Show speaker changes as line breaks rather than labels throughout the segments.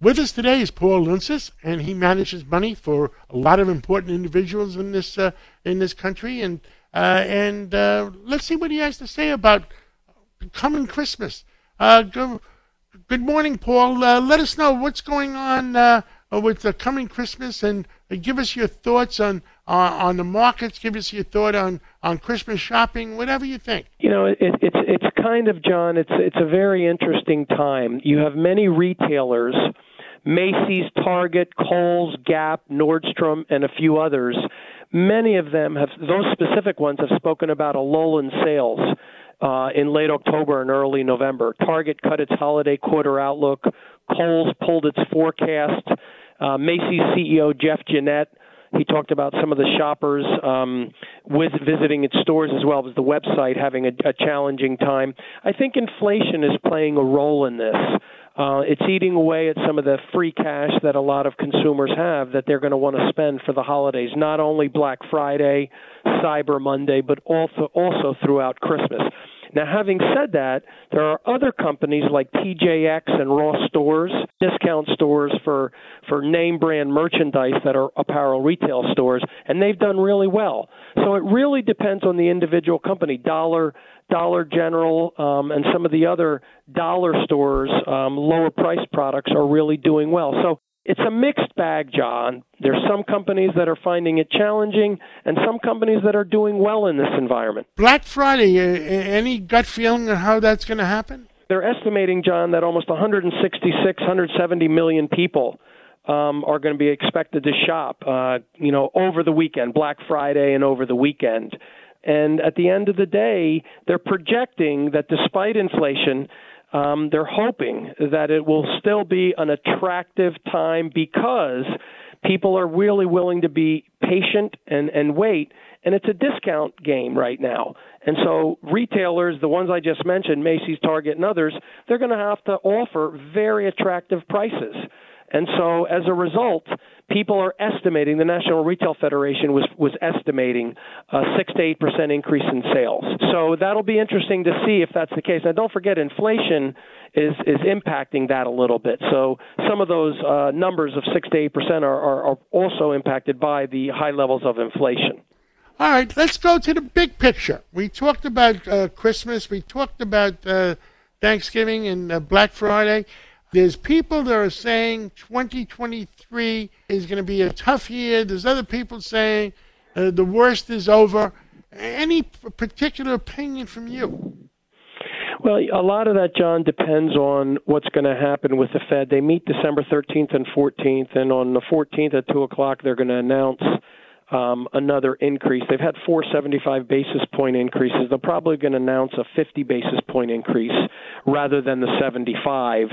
With us today is Paul Lountzis, and he manages money for a lot of important individuals in this uh, in this country. And uh, and uh, let's see what he has to say about coming Christmas. Uh, go, good morning, Paul. Uh, let us know what's going on uh, with the coming Christmas, and give us your thoughts on on the markets. Give us your thought on on Christmas shopping, whatever you think.
You know, it, it's it's kind of John. It's it's a very interesting time. You have many retailers. Macy's, Target, Kohl's, Gap, Nordstrom, and a few others. Many of them have, those specific ones have spoken about a lull in sales uh, in late October and early November. Target cut its holiday quarter outlook. Kohl's pulled its forecast. Uh, Macy's CEO Jeff Gennette he talked about some of the shoppers um, with visiting its stores as well as the website having a, a challenging time. I think inflation is playing a role in this. Uh, it's eating away at some of the free cash that a lot of consumers have that they're going to want to spend for the holidays, not only Black Friday, Cyber Monday, but also also throughout Christmas. Now, having said that, there are other companies like TJX and Ross Stores, discount stores for for name brand merchandise that are apparel retail stores, and they've done really well. So it really depends on the individual company. Dollar Dollar General um, and some of the other dollar stores, um, lower price products are really doing well. So it's a mixed bag, John. There's some companies that are finding it challenging, and some companies that are doing well in this environment.
Black Friday, uh, any gut feeling on how that's going to happen?
They're estimating, John, that almost 166, 170 million people um, are going to be expected to shop, uh, you know, over the weekend, Black Friday, and over the weekend. And at the end of the day, they're projecting that despite inflation, um, they're hoping that it will still be an attractive time because people are really willing to be patient and, and wait. And it's a discount game right now. And so retailers, the ones I just mentioned, Macy's, Target, and others, they're going to have to offer very attractive prices. And so as a result, people are estimating the National Retail Federation was was estimating a 6 to 8% increase in sales. So that'll be interesting to see if that's the case. Now don't forget inflation is is impacting that a little bit. So some of those uh, numbers of 6 to 8% are, are, are also impacted by the high levels of inflation.
All right, let's go to the big picture. We talked about uh, Christmas, we talked about uh, Thanksgiving and uh, Black Friday. There's people that are saying 2023 is going to be a tough year. There's other people saying uh, the worst is over. Any particular opinion from you?
Well, a lot of that, John, depends on what's going to happen with the Fed. They meet December 13th and 14th, and on the 14th at 2 o'clock, they're going to announce um, another increase. They've had four 75 basis point increases. They're probably going to announce a 50 basis point increase rather than the 75.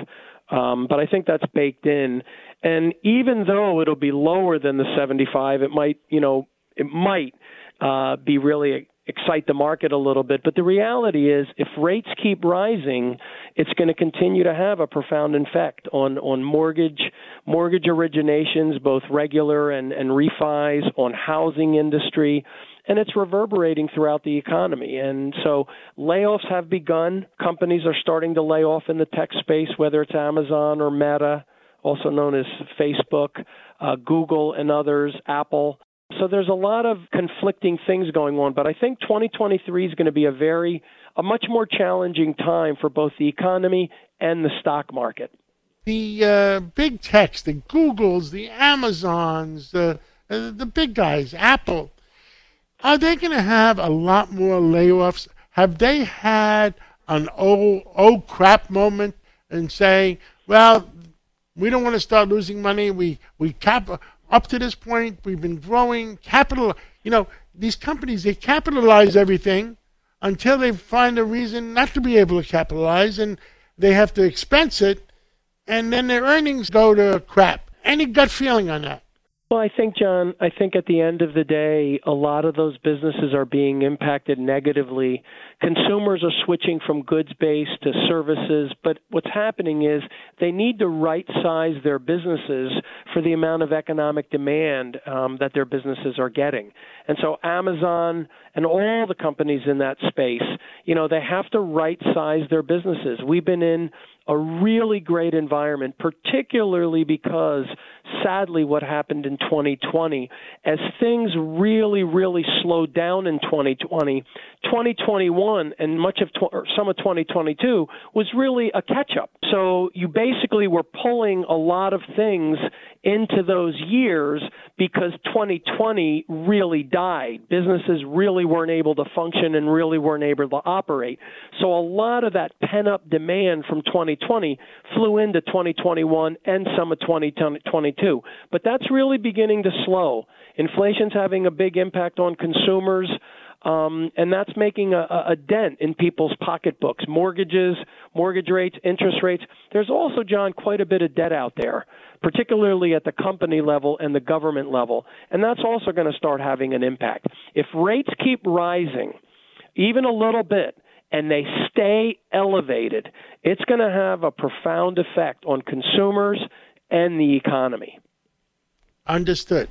Um, but I think that's baked in. And even though it'll be lower than the 75, it might, you know, it might uh, be really excite the market a little bit. But the reality is, if rates keep rising, it's going to continue to have a profound effect on on mortgage mortgage originations, both regular and and refis, on housing industry and it's reverberating throughout the economy. And so layoffs have begun. Companies are starting to lay off in the tech space, whether it's Amazon or Meta, also known as Facebook, uh, Google, and others, Apple. So there's a lot of conflicting things going on, but I think 2023 is going to be a very, a much more challenging time for both the economy and the stock market.
The uh, big techs, the Googles, the Amazons, the uh, the big guys, Apple, are they going to have a lot more layoffs? Have they had an oh, oh crap moment and saying, well, we don't want to start losing money. We, we cap up to this point, we've been growing capital. You know, these companies, they capitalize everything until they find a reason not to be able to capitalize and they have to expense it and then their earnings go to crap. Any gut feeling on that?
Well, I think, John, I think at the end of the day, a lot of those businesses are being impacted negatively. Consumers are switching from goods based to services, but what's happening is they need to right size their businesses for the amount of economic demand um, that their businesses are getting. And so, Amazon and all the companies in that space, you know, they have to right size their businesses. We've been in a really great environment, particularly because sadly what happened in 2020 as things really really slowed down in 2020 2021 and much of tw- some of 2022 was really a catch up so you basically were pulling a lot of things into those years because 2020 really died. Businesses really weren't able to function and really weren't able to operate. So a lot of that pent up demand from 2020 flew into 2021 and some of 2022 but that's really beginning to slow. Inflation's having a big impact on consumers. Um, and that's making a, a dent in people's pocketbooks. Mortgages, mortgage rates, interest rates. There's also, John, quite a bit of debt out there, particularly at the company level and the government level. And that's also going to start having an impact. If rates keep rising, even a little bit, and they stay elevated, it's going to have a profound effect on consumers and the economy.
Understood.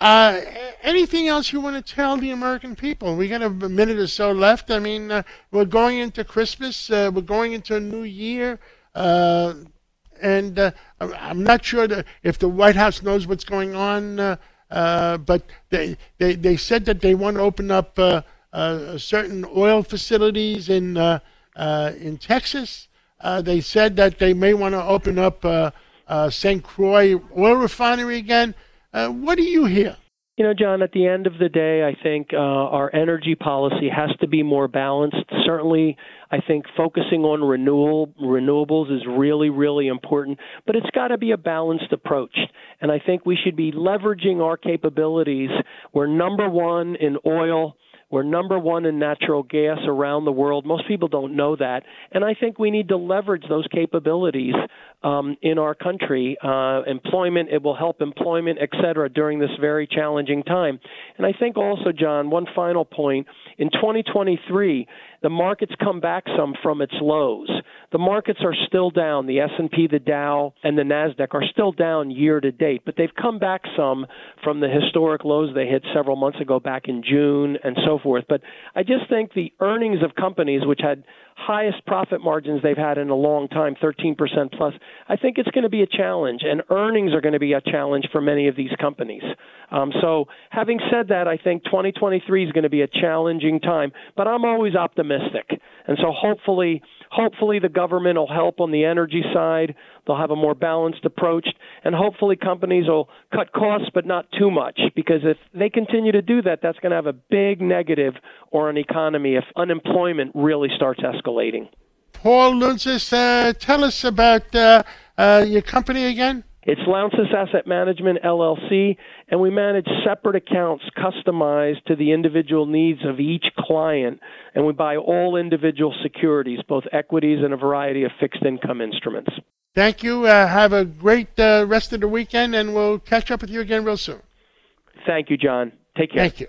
Uh, anything else you want to tell the American people? We got a minute or so left. I mean, uh, we're going into Christmas. Uh, we're going into a new year. Uh, and uh, I'm not sure if the White House knows what's going on, uh, but they, they, they said that they want to open up certain oil facilities in, in Texas. they said that they may want to open up St. Croix oil refinery again. Uh, what do you hear?
You know, John, at the end of the day, I think uh, our energy policy has to be more balanced. Certainly, I think focusing on renewal renewables is really, really important, but it's got to be a balanced approach. And I think we should be leveraging our capabilities. We're number one in oil. We're number one in natural gas around the world. Most people don't know that. And I think we need to leverage those capabilities um, in our country. Uh, employment, it will help employment, et cetera, during this very challenging time. And I think also, John, one final point. In 2023, the markets come back some from its lows. The markets are still down. The S&P, the Dow, and the Nasdaq are still down year to date, but they've come back some from the historic lows they hit several months ago back in June and so forth. But I just think the earnings of companies which had highest profit margins they've had in a long time, 13% plus. I think it's going to be a challenge, and earnings are going to be a challenge for many of these companies. Um, so, having said that, I think 2023 is going to be a challenging time, but I'm always optimistic. And so, hopefully, hopefully the government will help on the energy side. They'll have a more balanced approach, and hopefully companies will cut costs, but not too much. Because if they continue to do that, that's going to have a big negative on an economy if unemployment really starts escalating.
Paul Lountzis, uh, tell us about uh, uh, your company again.
It's Lountzis Asset Management LLC, and we manage separate accounts customized to the individual needs of each client, and we buy all individual securities, both equities and a variety of fixed income instruments.
Thank you. Uh, have a great uh, rest of the weekend, and we'll catch up with you again real soon.
Thank you, John. Take care.
Thank you.